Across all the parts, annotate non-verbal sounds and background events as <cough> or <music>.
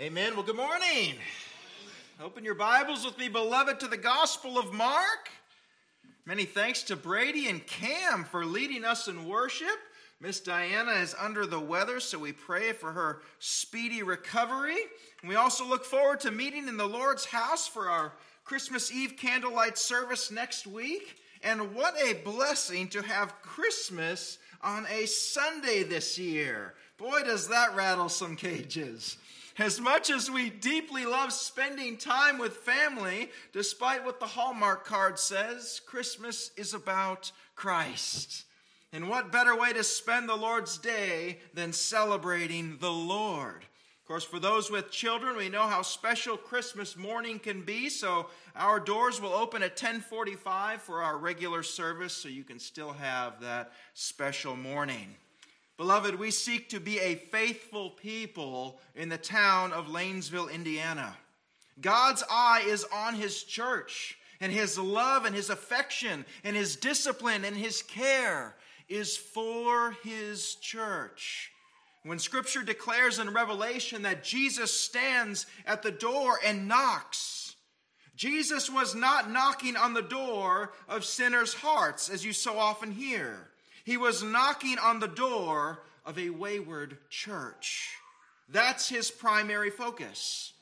Amen. Well, good morning. Open your Bibles with me, beloved, to the Gospel of Mark. Many thanks to Brady and Cam for leading us in worship. Miss Diana is under the weather, so we pray for her speedy recovery. And we also look forward to meeting in the Lord's house for our Christmas Eve candlelight service next week. And what a blessing to have Christmas on a Sunday this year. Boy, does that rattle some cages. As much as we deeply love spending time with family, despite what the Hallmark card says, Christmas is about Christ. And what better way to spend the Lord's day than celebrating the Lord? Of course, for those with children, we know how special Christmas morning can be, so our doors will open at 1045 for our regular service, so you can still have that special morning. Beloved, we seek to be a faithful people in the town of Lanesville, Indiana. God's eye is on his church, and his love and his affection and his discipline and his care is for his church. When scripture declares in Revelation that Jesus stands at the door and knocks, Jesus was not knocking on the door of sinners' hearts, as you so often hear. He was knocking on the door of a wayward church. That's his primary focus.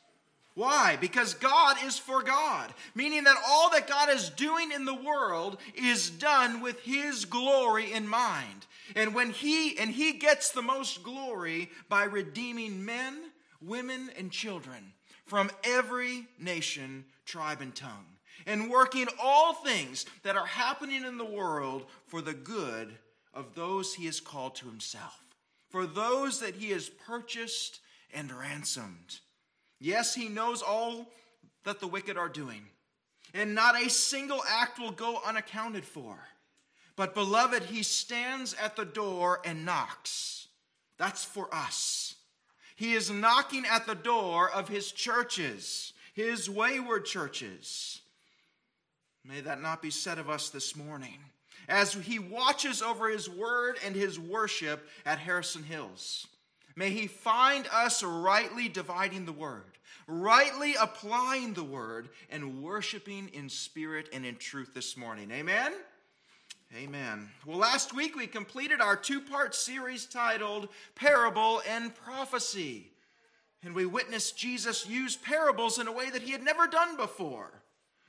Why? Because God is for God, meaning that all that God is doing in the world is done with his glory in mind. And when he and he gets the most glory by redeeming men, women and children from every nation, tribe and tongue, and working all things that are happening in the world for the good of those he has called to himself, for those that he has purchased and ransomed. Yes, he knows all that the wicked are doing, and not a single act will go unaccounted for. But, beloved, he stands at the door and knocks. That's for us. He is knocking at the door of his churches, his wayward churches. May that not be said of us this morning as he watches over his word and his worship at Harrison Hills. May he find us rightly dividing the word, rightly applying the word, and worshiping in spirit and in truth this morning. Amen? Amen. Well, last week we completed our two part series titled Parable and Prophecy. And we witnessed Jesus use parables in a way that he had never done before.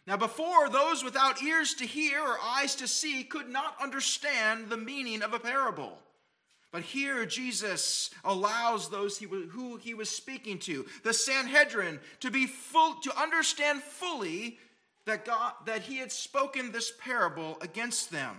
Now, before, those without ears to hear or eyes to see could not understand the meaning of a parable. But here, Jesus allows those who he was speaking to, the Sanhedrin, to be full, to understand fully that God, that he had spoken this parable against them.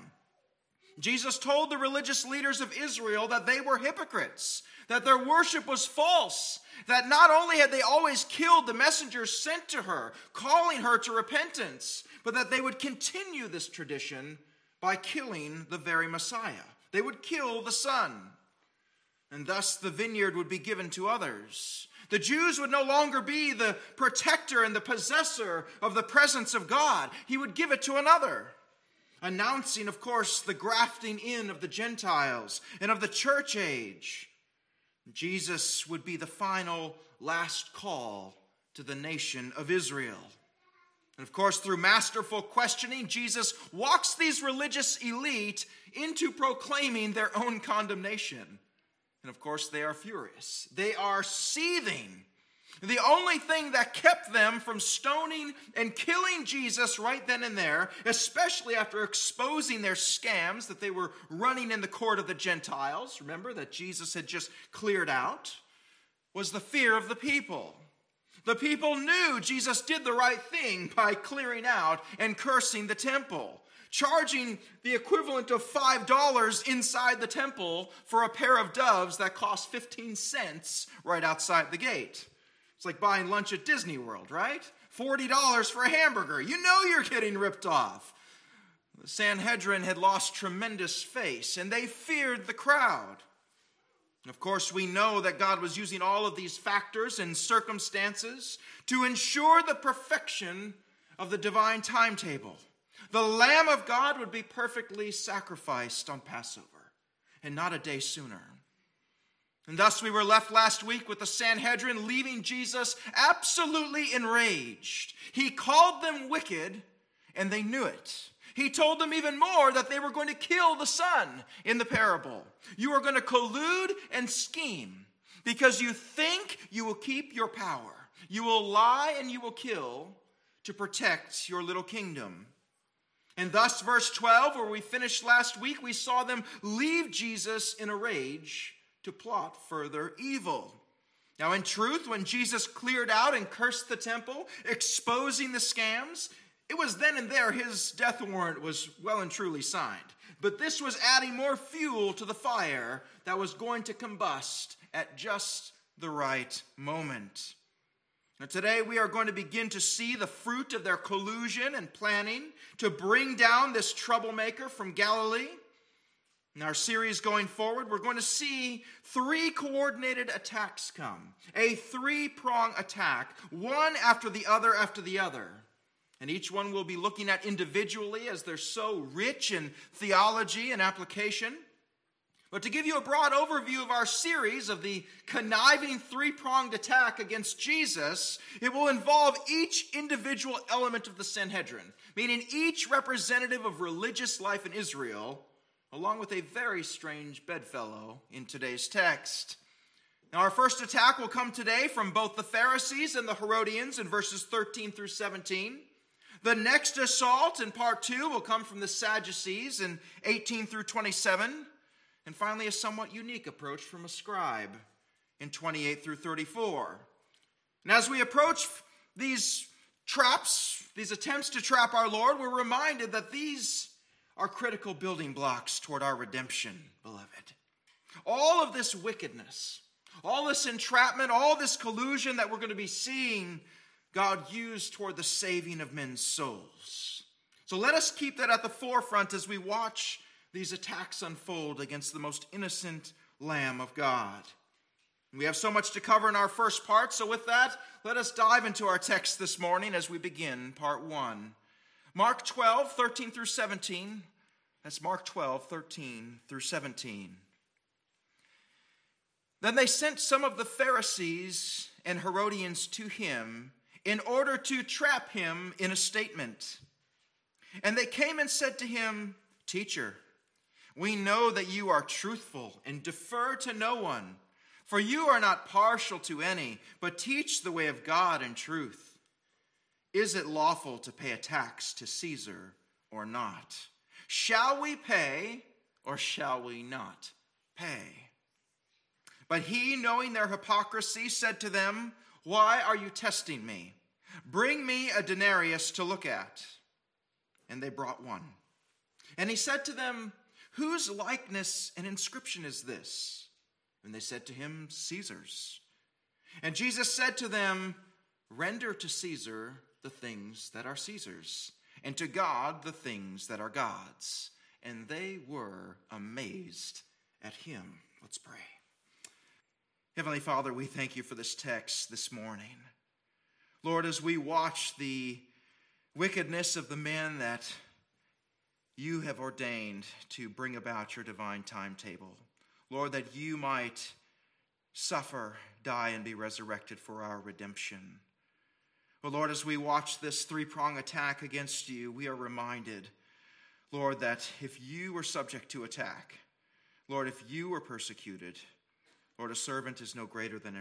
Jesus told the religious leaders of Israel that they were hypocrites, that their worship was false, that not only had they always killed the messengers sent to her, calling her to repentance, but that they would continue this tradition by killing the very Messiah. They would kill the Son, and thus the vineyard would be given to others. The Jews would no longer be the protector and the possessor of the presence of God, He would give it to another announcing, of course, the grafting in of the Gentiles and of the church age. Jesus would be the final last call to the nation of Israel. And of course, through masterful questioning, Jesus walks these religious elite into proclaiming their own condemnation. And of course, they are furious. They are seething the only thing that kept them from stoning and killing Jesus right then and there, especially after exposing their scams that they were running in the court of the Gentiles, remember that Jesus had just cleared out, was the fear of the people. The people knew Jesus did the right thing by clearing out and cursing the temple, charging the equivalent of $5 inside the temple for a pair of doves that cost 15 cents right outside the gate. It's like buying lunch at Disney World, right? $40 for a hamburger. You know you're getting ripped off. The Sanhedrin had lost tremendous face, and they feared the crowd. Of course, we know that God was using all of these factors and circumstances to ensure the perfection of the divine timetable. The Lamb of God would be perfectly sacrificed on Passover, and not a day sooner. And thus we were left last week with the Sanhedrin leaving Jesus absolutely enraged. He called them wicked, and they knew it. He told them even more that they were going to kill the son in the parable. You are going to collude and scheme because you think you will keep your power. You will lie and you will kill to protect your little kingdom. And thus, verse 12, where we finished last week, we saw them leave Jesus in a rage to plot further evil. Now, in truth, when Jesus cleared out and cursed the temple, exposing the scams, it was then and there his death warrant was well and truly signed. But this was adding more fuel to the fire that was going to combust at just the right moment. Now, today we are going to begin to see the fruit of their collusion and planning to bring down this troublemaker from Galilee. In our series going forward, we're going to see three coordinated attacks come a three prong attack, one after the other after the other. And each one we'll be looking at individually as they're so rich in theology and application. But to give you a broad overview of our series of the conniving three pronged attack against Jesus, it will involve each individual element of the Sanhedrin, meaning each representative of religious life in Israel, along with a very strange bedfellow in today's text. Now, our first attack will come today from both the Pharisees and the Herodians in verses 13 through 17. The next assault in part two will come from the Sadducees in 18 through 27. And finally, a somewhat unique approach from a scribe in 28 through 34. And as we approach these traps, these attempts to trap our Lord, we're reminded that these are critical building blocks toward our redemption, beloved. All of this wickedness, all this entrapment, all this collusion that we're going to be seeing God used toward the saving of men's souls. So let us keep that at the forefront as we watch these attacks unfold against the most innocent Lamb of God. We have so much to cover in our first part, so with that, let us dive into our text this morning as we begin part one. Mark 12, 13 through 17. That's Mark 12, 13 through 17. Then they sent some of the Pharisees and Herodians to him in order to trap him in a statement. And they came and said to him, Teacher, we know that you are truthful and defer to no one, for you are not partial to any, but teach the way of God in truth. Is it lawful to pay a tax to Caesar or not? Shall we pay or shall we not pay? But he, knowing their hypocrisy, said to them, Why are you testing me? Bring me a denarius to look at. And they brought one. And he said to them, Whose likeness and inscription is this? And they said to him, Caesar's. And Jesus said to them, Render to Caesar the things that are Caesar's, and to God the things that are God's. And they were amazed at him. Let's pray. Heavenly Father, we thank you for this text this morning. Lord, as we watch the wickedness of the men that you have ordained to bring about your divine timetable. Lord, that you might suffer, die, and be resurrected for our redemption. But Lord, as we watch this three prong attack against you, we are reminded, Lord, that if you were subject to attack, Lord, if you were persecuted, Lord, a servant is no greater than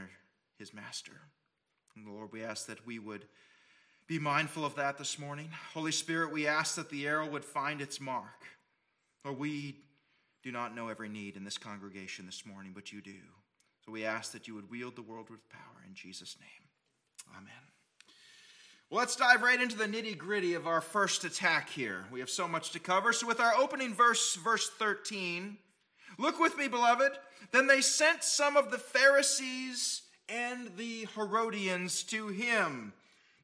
his master. And Lord, we ask that we would be mindful of that this morning. Holy Spirit, we ask that the arrow would find its mark. Lord, we do not know every need in this congregation this morning, but you do. So we ask that you would wield the world with power in Jesus' name. Amen. Well, let's dive right into the nitty gritty of our first attack here. We have so much to cover. So, with our opening verse, verse 13, look with me, beloved. Then they sent some of the Pharisees and the Herodians to him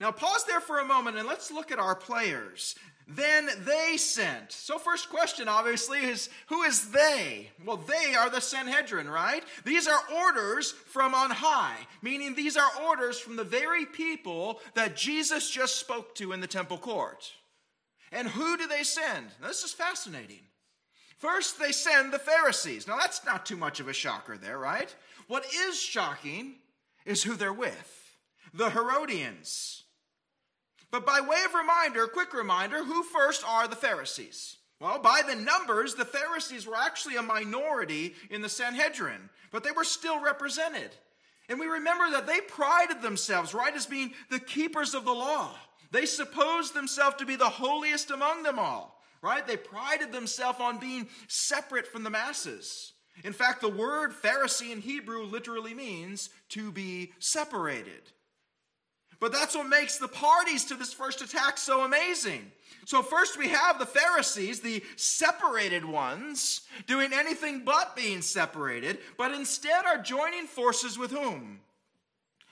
now, pause there for a moment and let's look at our players. Then they sent. So, first question obviously is who is they? Well, they are the Sanhedrin, right? These are orders from on high, meaning these are orders from the very people that Jesus just spoke to in the temple court. And who do they send? Now, this is fascinating. First, they send the Pharisees. Now, that's not too much of a shocker there, right? What is shocking is who they're with the Herodians. But by way of reminder, quick reminder, who first are the Pharisees? Well, by the numbers, the Pharisees were actually a minority in the Sanhedrin, but they were still represented. And we remember that they prided themselves, right, as being the keepers of the law. They supposed themselves to be the holiest among them all, right? They prided themselves on being separate from the masses. In fact, the word Pharisee in Hebrew literally means to be separated. But that's what makes the parties to this first attack so amazing. So, first we have the Pharisees, the separated ones, doing anything but being separated, but instead are joining forces with whom?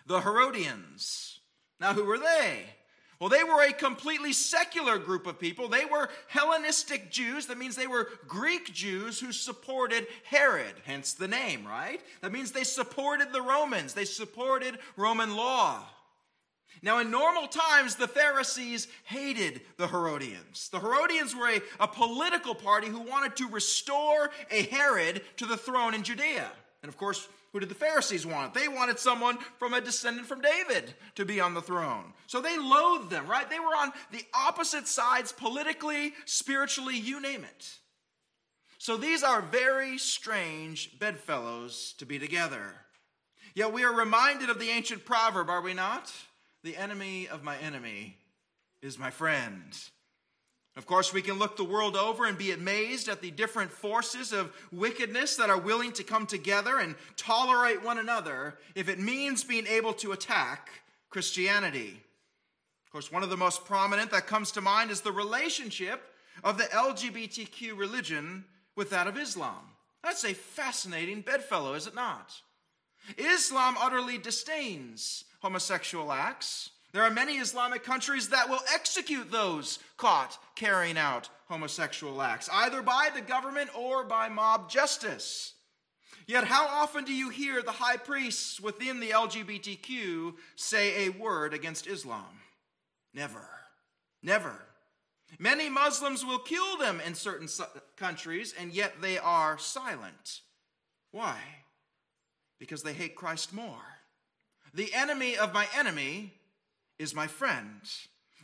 The Herodians. Now, who were they? Well, they were a completely secular group of people. They were Hellenistic Jews. That means they were Greek Jews who supported Herod, hence the name, right? That means they supported the Romans, they supported Roman law. Now, in normal times, the Pharisees hated the Herodians. The Herodians were a, a, political party who wanted to restore a Herod to the throne in Judea. And of course, who did the Pharisees want? They wanted someone from a descendant from David to be on the throne. So they loathed them, right? They were on the opposite sides politically, spiritually, you name it. So these are very strange bedfellows to be together. Yet we are reminded of the ancient proverb, are we not? The enemy of my enemy is my friend. Of course, we can look the world over and be amazed at the different forces of wickedness that are willing to come together and tolerate one another if it means being able to attack Christianity. Of course, one of the most prominent that comes to mind is the relationship of the LGBTQ religion with that of Islam. That's a fascinating bedfellow, is it not? Islam utterly disdains homosexual acts. There are many Islamic countries that will execute those caught carrying out homosexual acts, either by the government or by mob justice. Yet, how often do you hear the high priests within the LGBTQ say a word against Islam? Never. Never. Many Muslims will kill them in certain countries, and yet they are silent. Why? Because they hate Christ more. The enemy of my enemy is my friend.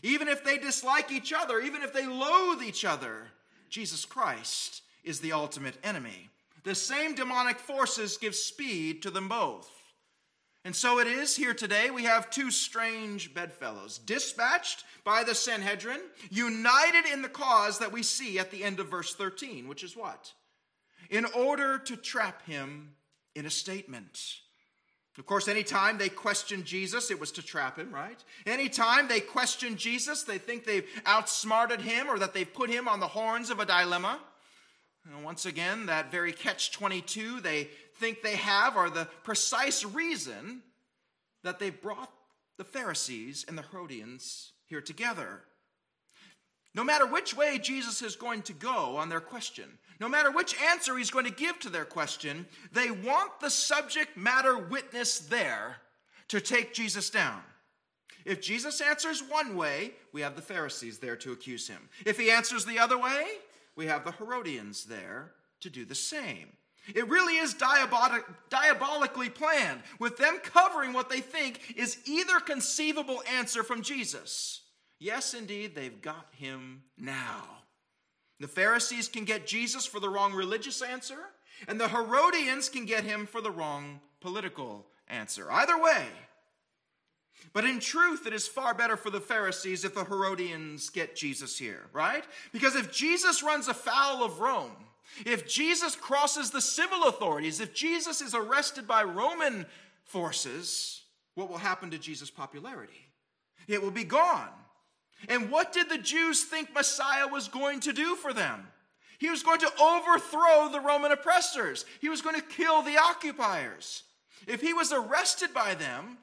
Even if they dislike each other, even if they loathe each other, Jesus Christ is the ultimate enemy. The same demonic forces give speed to them both. And so it is here today. We have two strange bedfellows, dispatched by the Sanhedrin, united in the cause that we see at the end of verse 13, which is what? In order to trap him in a statement. Of course, anytime they question Jesus, it was to trap him, right? Anytime they question Jesus, they think they've outsmarted him or that they've put him on the horns of a dilemma. And once again, that very catch 22 they think they have are the precise reason that they've brought the Pharisees and the Herodians here together. No matter which way Jesus is going to go on their question, no matter which answer he's going to give to their question, they want the subject matter witness there to take Jesus down. If Jesus answers one way, we have the Pharisees there to accuse him. If he answers the other way, we have the Herodians there to do the same. It really is diabolic, diabolically planned, with them covering what they think is either conceivable answer from Jesus Yes, indeed, they've got him now. The Pharisees can get Jesus for the wrong religious answer, and the Herodians can get him for the wrong political answer. Either way. But in truth, it is far better for the Pharisees if the Herodians get Jesus here, right? Because if Jesus runs afoul of Rome, if Jesus crosses the civil authorities, if Jesus is arrested by Roman forces, what will happen to Jesus' popularity? It will be gone. And what did the Jews think Messiah was going to do for them? He was going to overthrow the Roman oppressors, he was going to kill the occupiers. If he was arrested by them,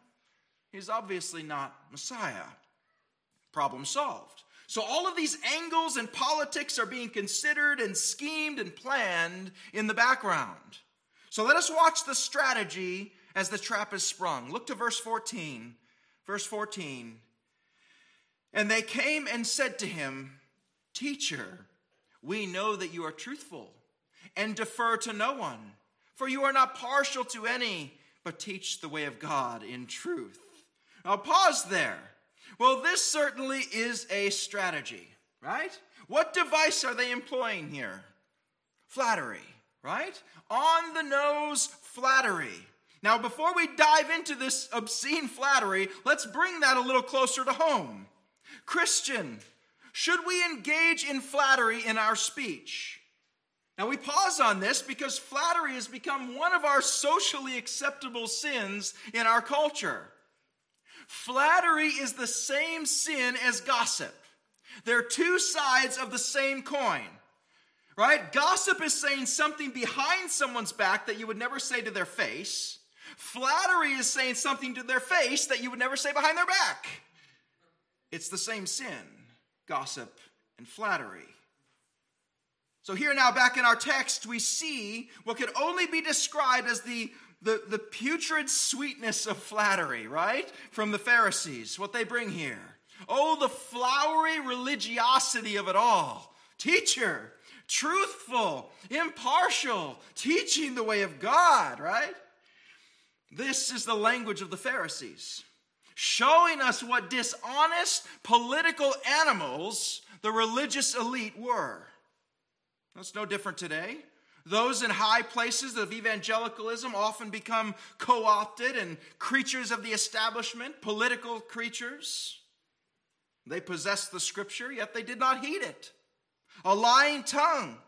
he's obviously not Messiah. Problem solved. So, all of these angles and politics are being considered and schemed and planned in the background. So, let us watch the strategy as the trap is sprung. Look to verse 14. Verse 14. And they came and said to him, Teacher, we know that you are truthful and defer to no one, For you are not partial to any, but teach the way of God in truth. Now, pause there. Well, this certainly is a strategy, right? What device are they employing here? Flattery, right? On the nose flattery. Now, before we dive into this obscene flattery, let's bring that a little closer to home. Christian, should we engage in flattery in our speech? Now, we pause on this because flattery has become one of our socially acceptable sins in our culture. Flattery is the same sin as gossip. They're two sides of the same coin, right? Gossip is saying something behind someone's back that you would never say to their face. Flattery is saying something to their face that you would never say behind their back. It's the same sin gossip and flattery. So, here now, back in our text, we see what could only be described as the, the, the putrid sweetness of flattery, right? From the Pharisees, what they bring here. Oh, the flowery religiosity of it all. Teacher, truthful, impartial, teaching the way of God, right? This is the language of the Pharisees, showing us what dishonest political animals the religious elite were. That's no different today. Those in high places of evangelicalism often become co opted and creatures of the establishment, political creatures. They possess the scripture, yet they did not heed it. A lying tongue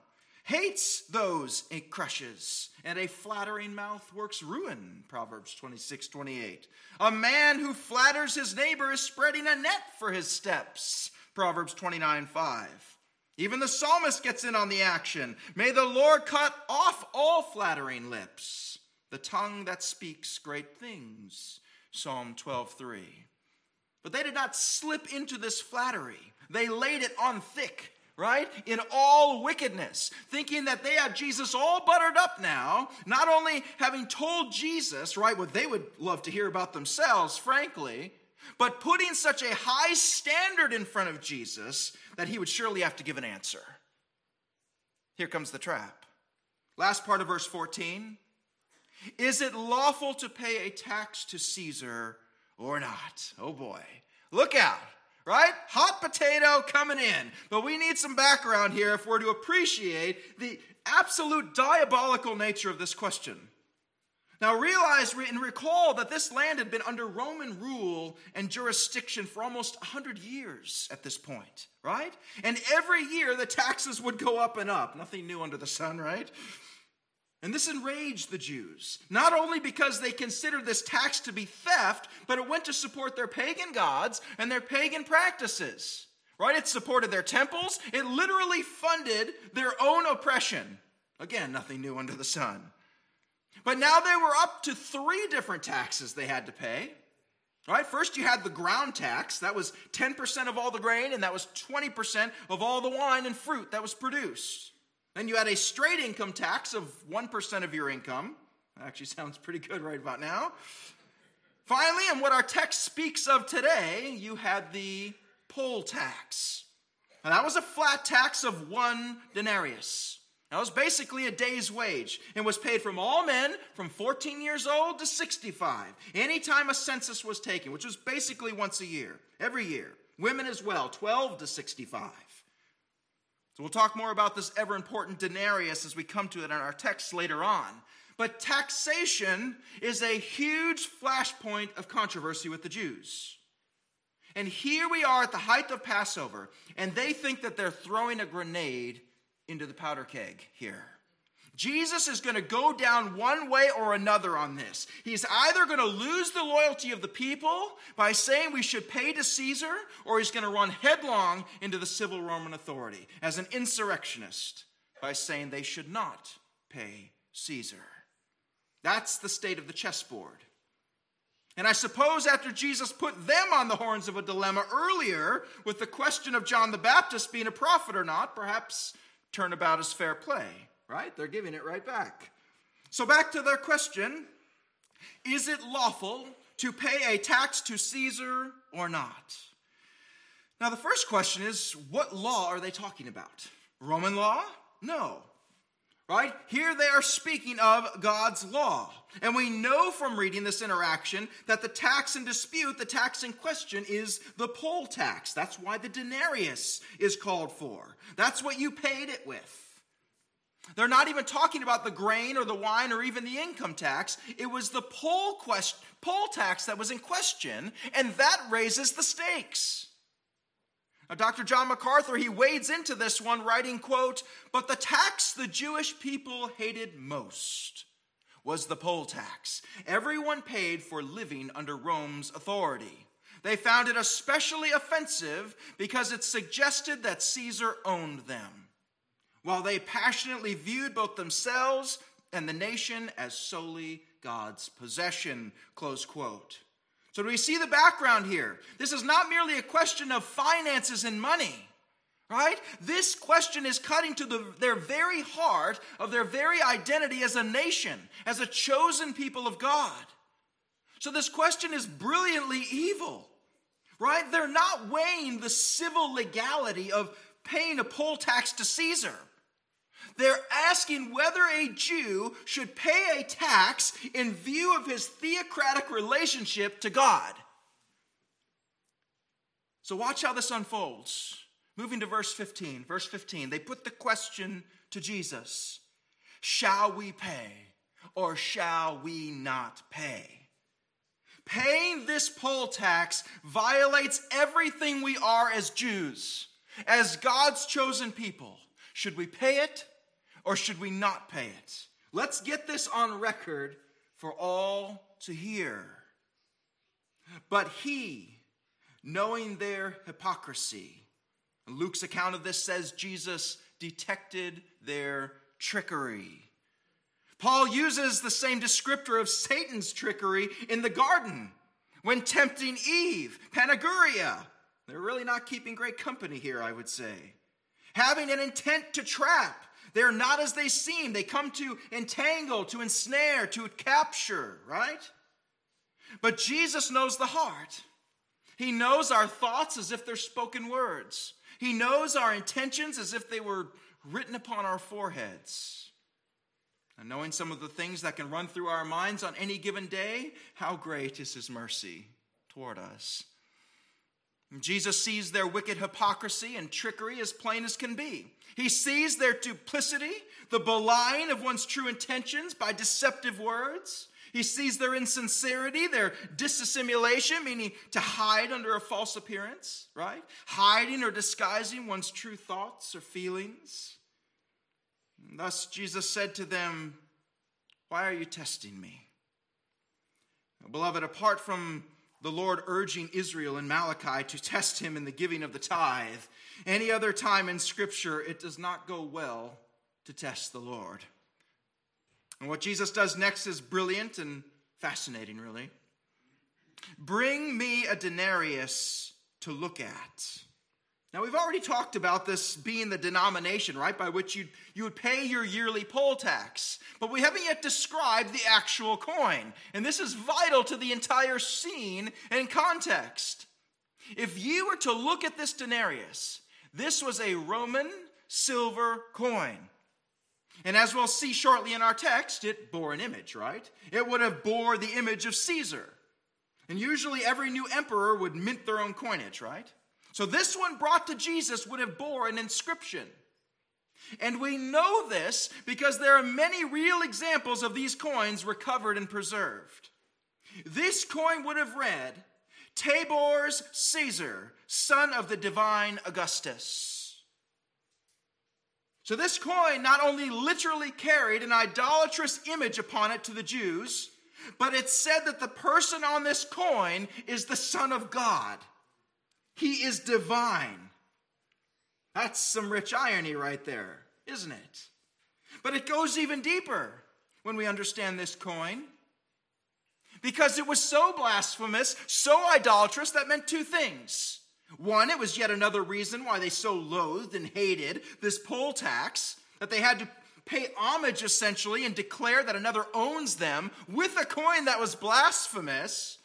hates those it crushes, and a flattering mouth works ruin. Proverbs 26 28. A man who flatters his neighbor is spreading a net for his steps. Proverbs 29 5. Even the psalmist gets in on the action. May the Lord cut off all flattering lips, the tongue that speaks great things. Psalm 12:3. But they did not slip into this flattery. They laid it on thick, right? In all wickedness, thinking that they have Jesus all buttered up now, not only having told Jesus, right, what they would love to hear about themselves, frankly, but putting such a high standard in front of Jesus that he would surely have to give an answer. Here comes the trap. Last part of verse 14 Is it lawful to pay a tax to Caesar or not? Oh boy. Look out, right? Hot potato coming in. But we need some background here if we're to appreciate the absolute diabolical nature of this question. Now realize and recall that this land had been under Roman rule and jurisdiction for almost 100 years at this point, right? And every year the taxes would go up and up. Nothing new under the sun, right? And this enraged the Jews, not only because they considered this tax to be theft, but it went to support their pagan gods and their pagan practices, right? It supported their temples, it literally funded their own oppression. Again, nothing new under the sun. But now they were up to three different taxes they had to pay. Right, first you had the ground tax. That was 10% of all the grain, and that was 20% of all the wine and fruit that was produced. Then you had a straight income tax of 1% of your income. That actually <laughs> sounds pretty good right about now. Finally, and what our text speaks of today, you had the poll tax. And that was a flat tax of one denarius. That was basically a day's wage and was paid from all men from 14 years old to 65, anytime a census was taken, which was basically once a year, every year. Women as well, 12 to 65. So we'll talk more about this ever important denarius as we come to it in our text later on. But taxation is a huge flashpoint of controversy with the Jews. And here we are at the height of Passover, and they think that they're throwing a grenade into the powder keg here. Jesus is going to go down one way or another on this. He's either going to lose the loyalty of the people by saying we should pay to Caesar, or he's going to run headlong into the civil Roman authority as an insurrectionist by saying they should not pay Caesar. That's the state of the chessboard. And I suppose after Jesus put them on the horns of a dilemma earlier with the question of John the Baptist being a prophet or not, perhaps turnabout is fair play, right? They're giving it right back. So, back to their question Is it lawful to pay a tax to Caesar or not? Now, the first question is what law are they talking about? Roman law? No. Right? Here they are speaking of God's law. And we know from reading this interaction that the tax in dispute, the tax in question, is the poll tax. That's why the denarius is called for. That's what you paid it with. They're not even talking about the grain or the wine or even the income tax. It was the poll, quest- poll tax that was in question, and that raises the stakes. Now, Dr. John MacArthur, he wades into this one, writing, quote, But the tax the Jewish people hated most was the poll tax. Everyone paid for living under Rome's authority. They found it especially offensive because it suggested that Caesar owned them, while they passionately viewed both themselves and the nation as solely God's possession. Close quote. So, do we see the background here? This is not merely a question of finances and money, right? This question is cutting to the, their very heart of their very identity as a nation, as a chosen people of God. So, this question is brilliantly evil, right? They're not weighing the civil legality of paying a poll tax to Caesar. They're asking whether a Jew should pay a tax in view of his theocratic relationship to God. So, watch how this unfolds. Moving to verse 15. Verse 15, they put the question to Jesus Shall we pay or shall we not pay? Paying this poll tax violates everything we are as Jews, as God's chosen people. Should we pay it or should we not pay it? Let's get this on record for all to hear. But he, knowing their hypocrisy, Luke's account of this says Jesus detected their trickery. Paul uses the same descriptor of Satan's trickery in the garden when tempting Eve, panourgia. They're really not keeping great company here, I would say. Having an intent to trap, they're not as they seem. They come to entangle, to ensnare, to capture, right? But Jesus knows the heart. He knows our thoughts as if they're spoken words. He knows our intentions as if they were written upon our foreheads. And knowing some of the things that can run through our minds on any given day, how great is His mercy toward us. Jesus sees their wicked hypocrisy and trickery as plain as can be. He sees their duplicity, the belying of one's true intentions by deceptive words. He sees their insincerity, their dissimulation, meaning to hide under a false appearance, right? Hiding or disguising one's true thoughts or feelings. And thus, Jesus said to them, Why are you testing me? beloved, apart from the Lord urging Israel in Malachi to test him in the giving of the tithe. Any other time in Scripture, it does not go well to test the Lord. And what Jesus does next is brilliant and fascinating, really. Bring me a denarius to look at. Now, we've already talked about this being the denomination, right, by which you'd, you would pay your yearly poll tax. But we haven't yet described the actual coin. And this is vital to the entire scene and context. If you were to look at this denarius, this was a Roman silver coin. And as we'll see shortly in our text, it bore an image, right? It would have bore the image of Caesar. And usually every new emperor would mint their own coinage, right? So this one brought to Jesus would have bore an inscription. And we know this because there are many real examples of these coins recovered and preserved. This coin would have read, Tiberius Caesar, son of the divine Augustus. So this coin not only literally carried an idolatrous image upon it to the Jews, but it said that the person on this coin is the Son of God. He is divine. That's some rich irony right there, isn't it? But it goes even deeper when we understand this coin. Because it was so blasphemous, so idolatrous, that meant two things. One, it was yet another reason why they so loathed and hated this poll tax, that they had to pay homage essentially and declare that another owns them with a coin that was blasphemous.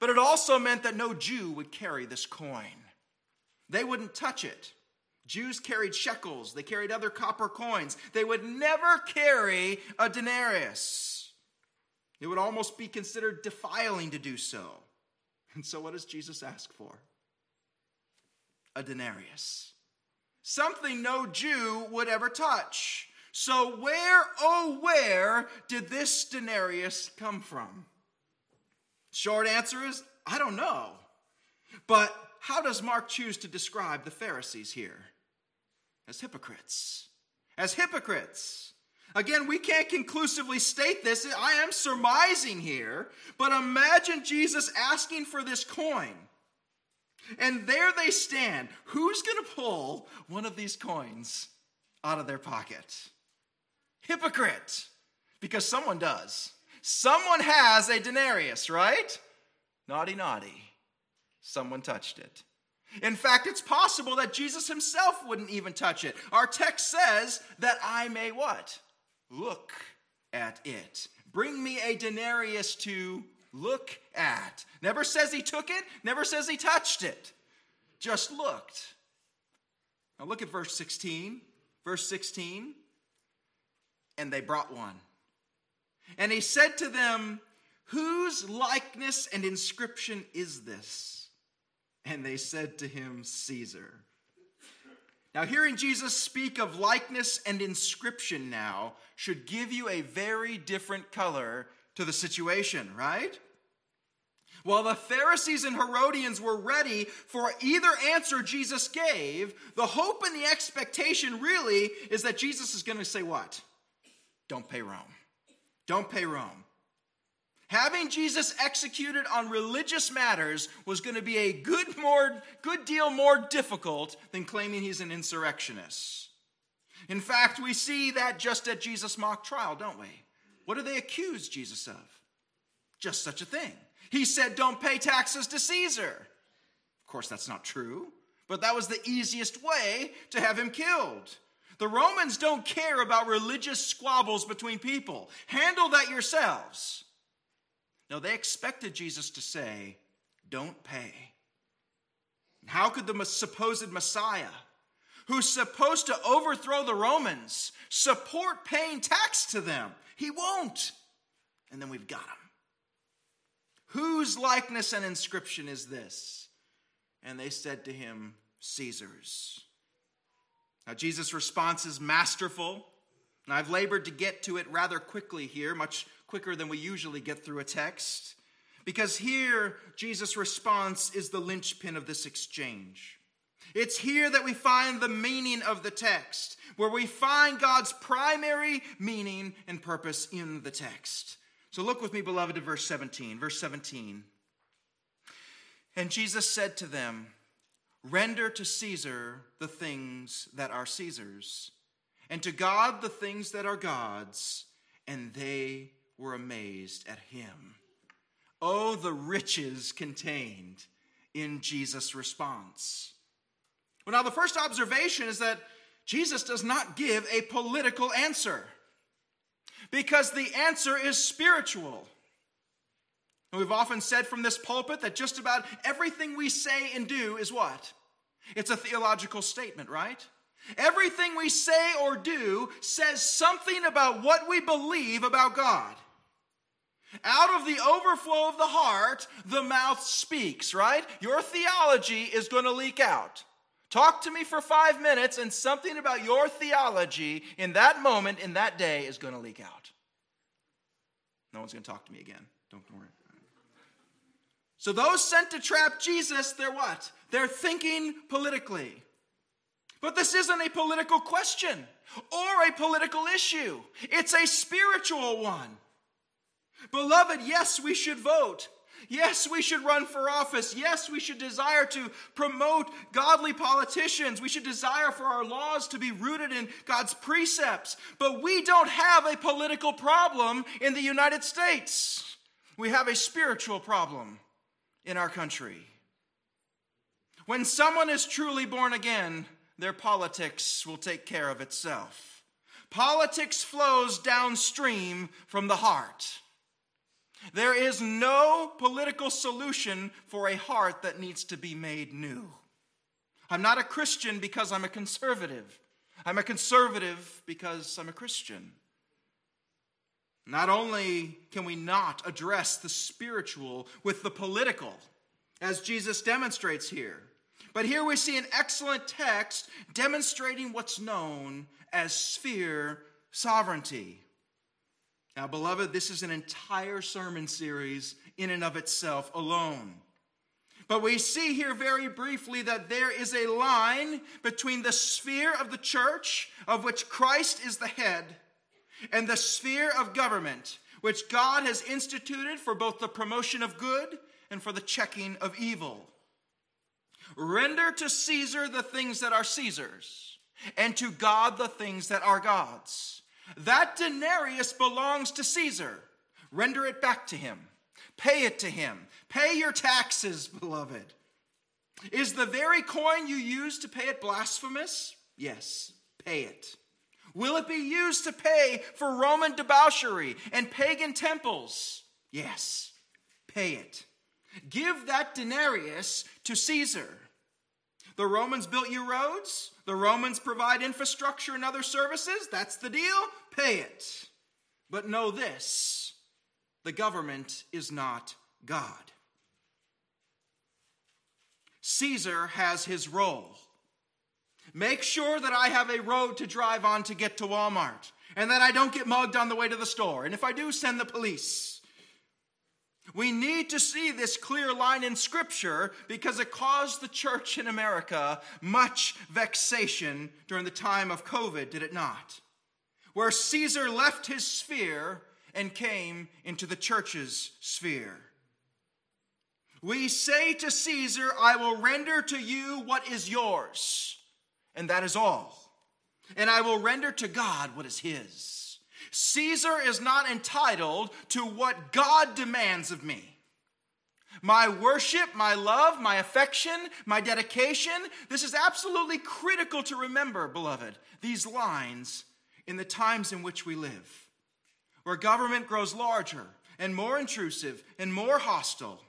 But it also meant that no Jew would carry this coin. They wouldn't touch it. Jews carried shekels, they carried other copper coins. They would never carry a denarius. It would almost be considered defiling to do so. And so, what does Jesus ask for? A denarius. Something no Jew would ever touch. So, where, oh, where did this denarius come from? Short answer is I don't know. But how does Mark choose to describe the Pharisees here? As hypocrites. As hypocrites. Again, we can't conclusively state this. I am surmising here, but imagine Jesus asking for this coin. And there they stand. Who's going to pull one of these coins out of their pocket? Hypocrite. Because someone does. Someone has a denarius, right? Naughty, naughty. Someone touched it. In fact, it's possible that Jesus himself wouldn't even touch it. Our text says that I may what? Look at it. Bring me a denarius to look at. Never says he took it, never says he touched it. Just looked. Now look at verse 16. Verse 16. And they brought one. And he said to them, Whose likeness and inscription is this? And they said to him, Caesar. Now, hearing Jesus speak of likeness and inscription now should give you a very different color to the situation, right? While the Pharisees and Herodians were ready for either answer Jesus gave, the hope and the expectation really is that Jesus is going to say, What? Don't pay Rome. Don't pay Rome. Having Jesus executed on religious matters was going to be a good, more, good deal more difficult than claiming he's an insurrectionist. In fact, we see that just at Jesus' mock trial, don't we? What do they accuse Jesus of? Just such a thing. He said, Don't pay taxes to Caesar. Of course, that's not true, but that was the easiest way to have him killed. The Romans don't care about religious squabbles between people. Handle that yourselves. No, they expected Jesus to say, Don't pay. How could the supposed Messiah, who's supposed to overthrow the Romans, support paying tax to them? He won't. And then we've got him. Whose likeness and inscription is this? And they said to him, Caesar's. Now, Jesus' response is masterful. And I've labored to get to it rather quickly here, much quicker than we usually get through a text, because here Jesus' response is the linchpin of this exchange. It's here that we find the meaning of the text, where we find God's primary meaning and purpose in the text. So look with me, beloved, to verse 17. Verse 17. And Jesus said to them, Render to Caesar the things that are Caesar's, and to God the things that are God's. And they were amazed at him. Oh, the riches contained in Jesus' response. Well, now, the first observation is that Jesus does not give a political answer because the answer is spiritual. And we've often said from this pulpit that just about everything we say and do is what? It's a theological statement, right? Everything we say or do says something about what we believe about God. Out of the overflow of the heart, the mouth speaks, right? Your theology is going to leak out. Talk to me for five minutes, and something about your theology in that moment, in that day, is going to leak out. No one's going to talk to me again. Don't worry. So, those sent to trap Jesus, they're what? They're thinking politically. But this isn't a political question or a political issue, it's a spiritual one. Beloved, yes, we should vote. Yes, we should run for office. Yes, we should desire to promote godly politicians. We should desire for our laws to be rooted in God's precepts. But we don't have a political problem in the United States. We have a spiritual problem in our country. When someone is truly born again, their politics will take care of itself. Politics flows downstream from the heart. There is no political solution for a heart that needs to be made new. I'm not a Christian because I'm a conservative. I'm a conservative because I'm a Christian. Not only can we not address the spiritual with the political, as Jesus demonstrates here, but here we see an excellent text demonstrating what's known as sphere sovereignty. Now, beloved, this is an entire sermon series in and of itself alone. But we see here very briefly that there is a line between the sphere of the church, of which Christ is the head, and the sphere of government, which God has instituted for both the promotion of good and for the checking of evil. Render to Caesar the things that are Caesar's, and to God the things that are God's. That denarius belongs to Caesar. Render it back to him. Pay it to him. Pay your taxes, <laughs> beloved. Is the very coin you use to pay it blasphemous? Yes, pay it. Will it be used to pay for Roman debauchery and pagan temples? Yes, pay it. Give that denarius to Caesar. The Romans built you roads, the Romans provide infrastructure and other services. That's the deal. Pay it. But know this the government is not God. Caesar has his role. Make sure that I have a road to drive on to get to Walmart and that I don't get mugged on the way to the store. And if I do, send the police. We need to see this clear line in Scripture because it caused the church in America much vexation during the time of COVID, did it not? Where Caesar left his sphere and came into the church's sphere. We say to Caesar, I will render to you what is yours, and that is all. And I will render to God what is his. Caesar is not entitled to what God demands of me. My worship, my love, my affection, my dedication, this is absolutely critical to remember, beloved, these lines in the times in which we live, where government grows larger and more intrusive and more hostile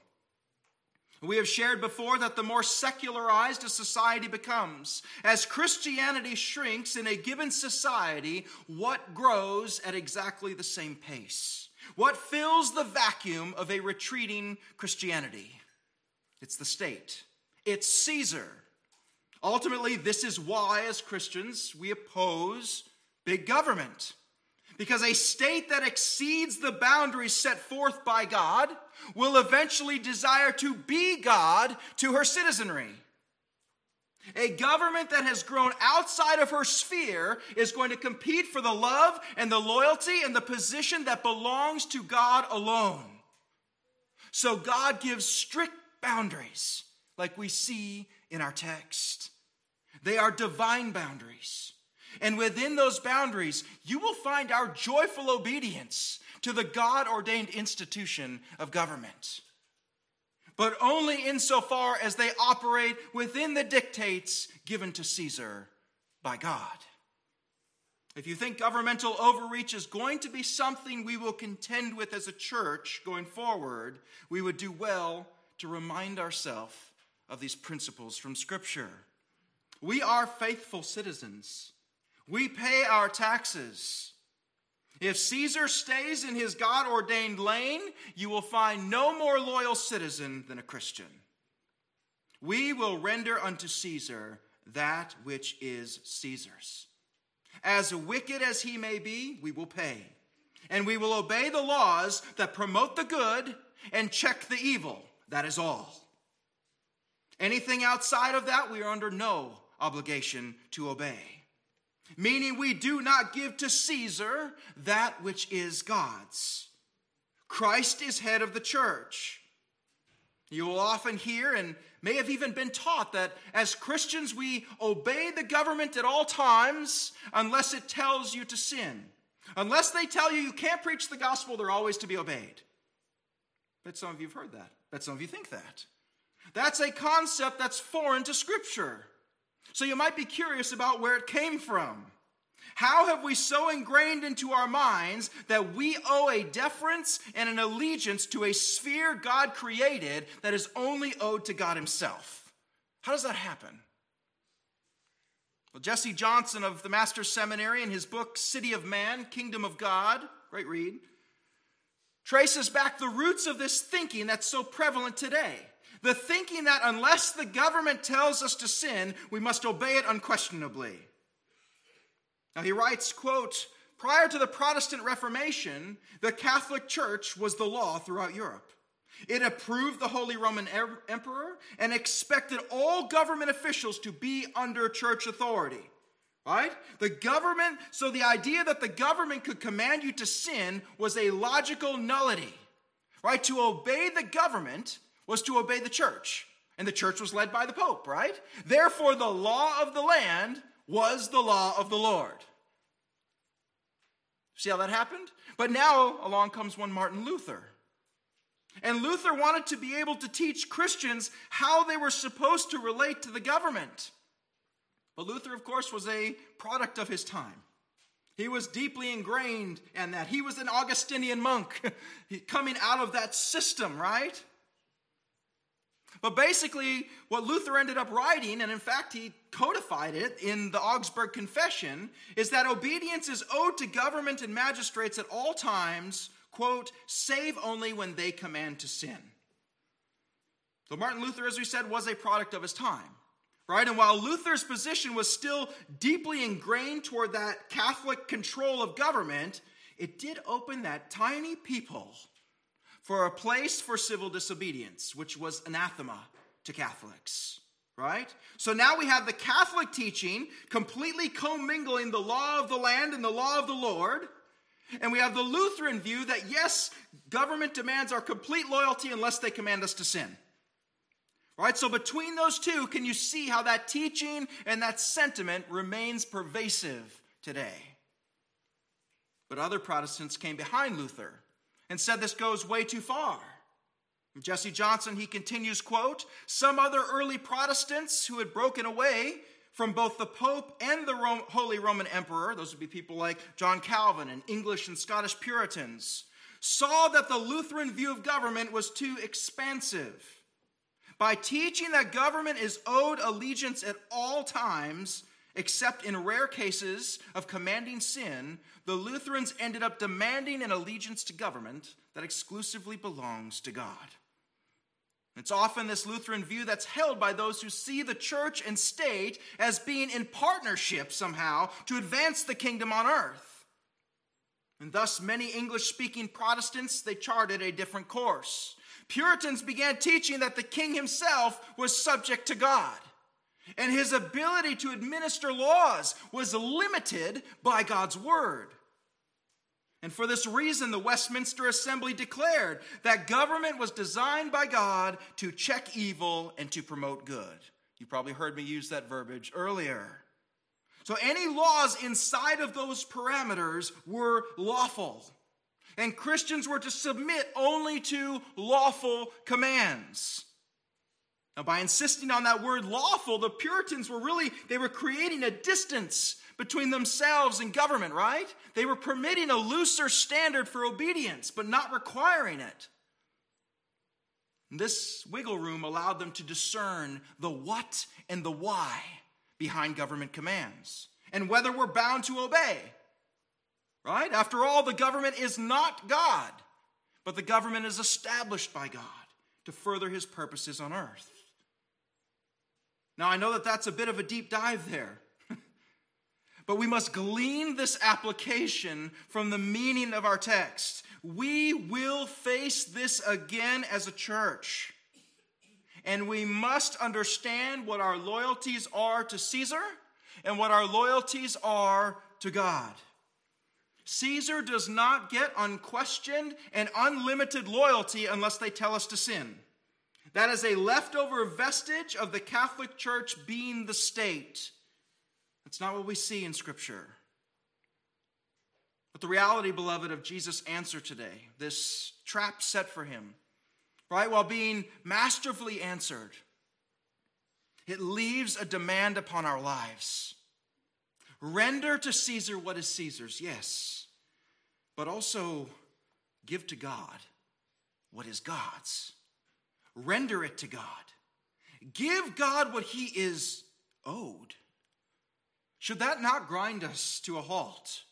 we have shared before that the more secularized a society becomes, as Christianity shrinks in a given society, what grows at exactly the same pace? What fills the vacuum of a retreating Christianity? It's the state, it's Caesar. Ultimately, this is why, as Christians, we oppose big government. Because a state that exceeds the boundaries set forth by God will eventually desire to be God to her citizenry. A government that has grown outside of her sphere is going to compete for the love and the loyalty and the position that belongs to God alone. So God gives strict boundaries, like we see in our text. They are divine boundaries. And within those boundaries, you will find our joyful obedience to the God ordained institution of government. But only insofar as they operate within the dictates given to Caesar by God. If you think governmental overreach is going to be something we will contend with as a church going forward, we would do well to remind ourselves of these principles from Scripture. We are faithful citizens we pay our taxes. If Caesar stays in his God ordained lane, you will find no more loyal citizen than a Christian. We will render unto Caesar that which is Caesar's. As wicked as he may be, we will pay. And we will obey the laws that promote the good and check the evil. That is all. Anything outside of that, we are under no obligation to obey meaning we do not give to Caesar that which is God's. Christ is head of the church. You will often hear and may have even been taught that as Christians we obey the government at all times unless it tells you to sin. Unless they tell you you can't preach the gospel, they're always to be obeyed. Bet some of you have heard that. Bet some of you think that. That's a concept that's foreign to Scripture. So you might be curious about where it came from. How have we so ingrained into our minds that we owe a deference and an allegiance to a sphere God created that is only owed to God Himself? How does that happen? Well, Jesse Johnson of the Master's Seminary, in his book City of Man, Kingdom of God, great read, traces back the roots of this thinking that's so prevalent today. The thinking that unless the government tells us to sin, we must obey it unquestionably. Now he writes, quote, prior to the Protestant Reformation, the Catholic Church was the law throughout Europe. It approved the Holy Roman Emperor and expected all government officials to be under church authority. Right? The government, so the idea that the government could command you to sin was a logical nullity. Right? To obey the government was to obey the church. And the church was led by the Pope, right? Therefore, the law of the land was the law of the Lord. See how that happened? But now along comes one Martin Luther and Luther wanted to be able to teach Christians how they were supposed to relate to the government. But Luther, of course, was a product of his time. He was deeply ingrained in that. He was an Augustinian monk <laughs> coming out of that system, right? But basically, what Luther ended up writing, and in fact, he codified it in the Augsburg Confession, is that obedience is owed to government and magistrates at all times quote, save only when they command to sin. So Martin Luther, as we said, was a product of his time. Right? And while Luther's position was still deeply ingrained toward that Catholic control of government, it did open that tiny peephole for a place for civil disobedience, which was anathema to Catholics. Right? So now we have the Catholic teaching completely commingling the law of the land and the law of the Lord and we have the Lutheran view that yes, government demands our complete loyalty unless they command us to sin. Right? So between those two, can you see how that teaching and that sentiment remains pervasive today? But other Protestants came behind Luther and said this goes way too far. Jesse Johnson, he continues, quote, some other early Protestants who had broken away from both the Pope and the Rome, Holy Roman Emperor, those would be people like John Calvin and English and Scottish Puritans, saw that the Lutheran view of government was too expansive. By teaching that government is owed allegiance at all times, except in rare cases of commanding sin, the Lutherans ended up demanding an allegiance to government that exclusively belongs to God. It's often this Lutheran view that's held by those who see the church and state as being in partnership somehow to advance the kingdom on earth. And thus many English speaking Protestants they charted a different course. Puritans began teaching that the king himself was subject to God and his ability to administer laws was limited by God's word. And for this reason, the Westminster Assembly declared that government was designed by God to check evil and to promote good. You probably heard me use that verbiage earlier. So, any laws inside of those parameters were lawful. And Christians were to submit only to lawful commands. Now, by insisting on that word lawful, the Puritans were really, they were creating a distance between themselves and government, right? They were permitting a looser standard for obedience, but not requiring it. This wiggle room allowed them to discern the what and the why behind government commands and whether we're bound to obey. Right? After all, the government is not God, but the government is established by God to further his purposes on earth. Now, I know that that's a bit of a deep dive there. <laughs> But we must glean this application from the meaning of our text. We will face this again as a church. And we must understand what our loyalties are to Caesar and what our loyalties are to God. Caesar does not get unquestioned and unlimited loyalty unless they tell us to sin. That is a leftover vestige of the Catholic Church being the state. That's not what we see in Scripture. But the reality, beloved, of Jesus' answer today, this trap set for him, right, while being masterfully answered, it leaves a demand upon our lives. Render to Caesar what is Caesar's, yes, but also give to God what is God's. Render it to God. Give God what he is owed should that not grind us to a halt?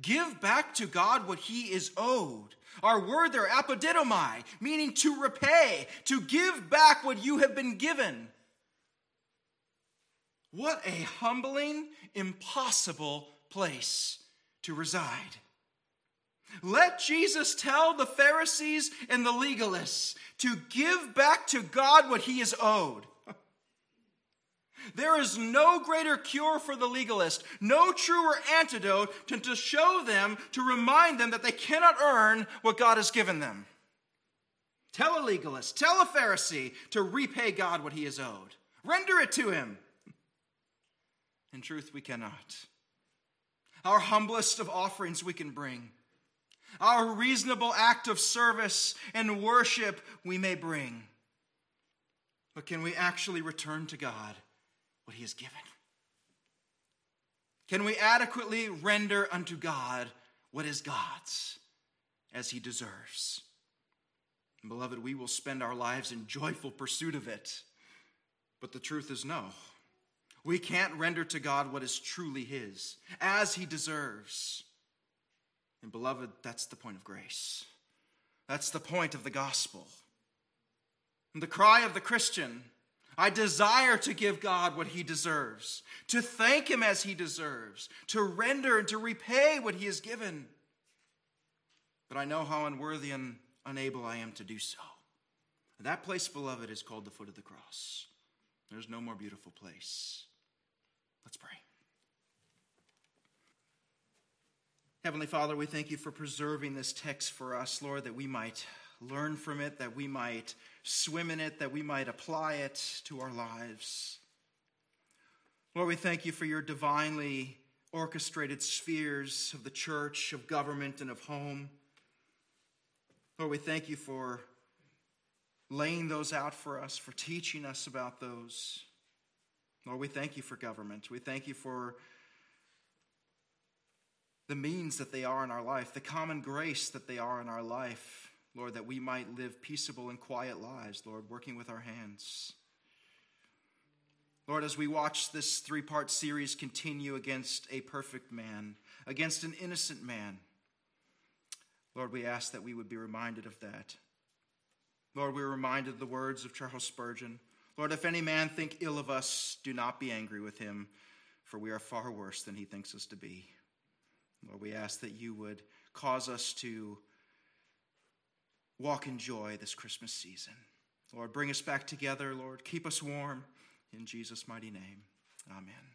Give back to God what he is owed. Our word there, apodidomai, meaning to repay, to give back what you have been given. What a humbling, impossible place to reside. Let Jesus tell the Pharisees and the legalists to give back to God what he is owed. <laughs> There is no greater cure for the legalist, no truer antidote than to show them, to remind them that they cannot earn what God has given them. Tell a legalist, tell a Pharisee to repay God what he is owed. Render it to him. In truth, we cannot. Our humblest of offerings we can bring. Our reasonable act of service and worship we may bring. But can we actually return to God what he has given? Can we adequately render unto God what is God's as he deserves? And beloved, we will spend our lives in joyful pursuit of it. But the truth is no. We can't render to God what is truly his as he deserves. And beloved, that's the point of grace. That's the point of the gospel. And the cry of the Christian I desire to give God what he deserves, to thank him as he deserves, to render and to repay what he has given. But I know how unworthy and unable I am to do so. That place, beloved, is called the foot of the cross. There's no more beautiful place. Let's pray. Heavenly Father, we thank you for preserving this text for us, Lord, that we might learn from it, that we might swim in it, that we might apply it to our lives. Lord, we thank you for your divinely orchestrated spheres of the church, of government, and of home. Lord, we thank you for laying those out for us, for teaching us about those. Lord, we thank you for government. We thank you for the means that they are in our life, the common grace that they are in our life. Lord, that we might live peaceable and quiet lives, Lord, working with our hands. Lord, as we watch this three part series continue against a perfect man, against an innocent man, Lord, we ask that we would be reminded of that. Lord, we're reminded of the words of Charles Spurgeon Lord, if any man think ill of us, do not be angry with him, for we are far worse than he thinks us to be. Lord, we ask that you would cause us to walk in joy this Christmas season. Lord, bring us back together, Lord. Keep us warm. In Jesus' mighty name, amen.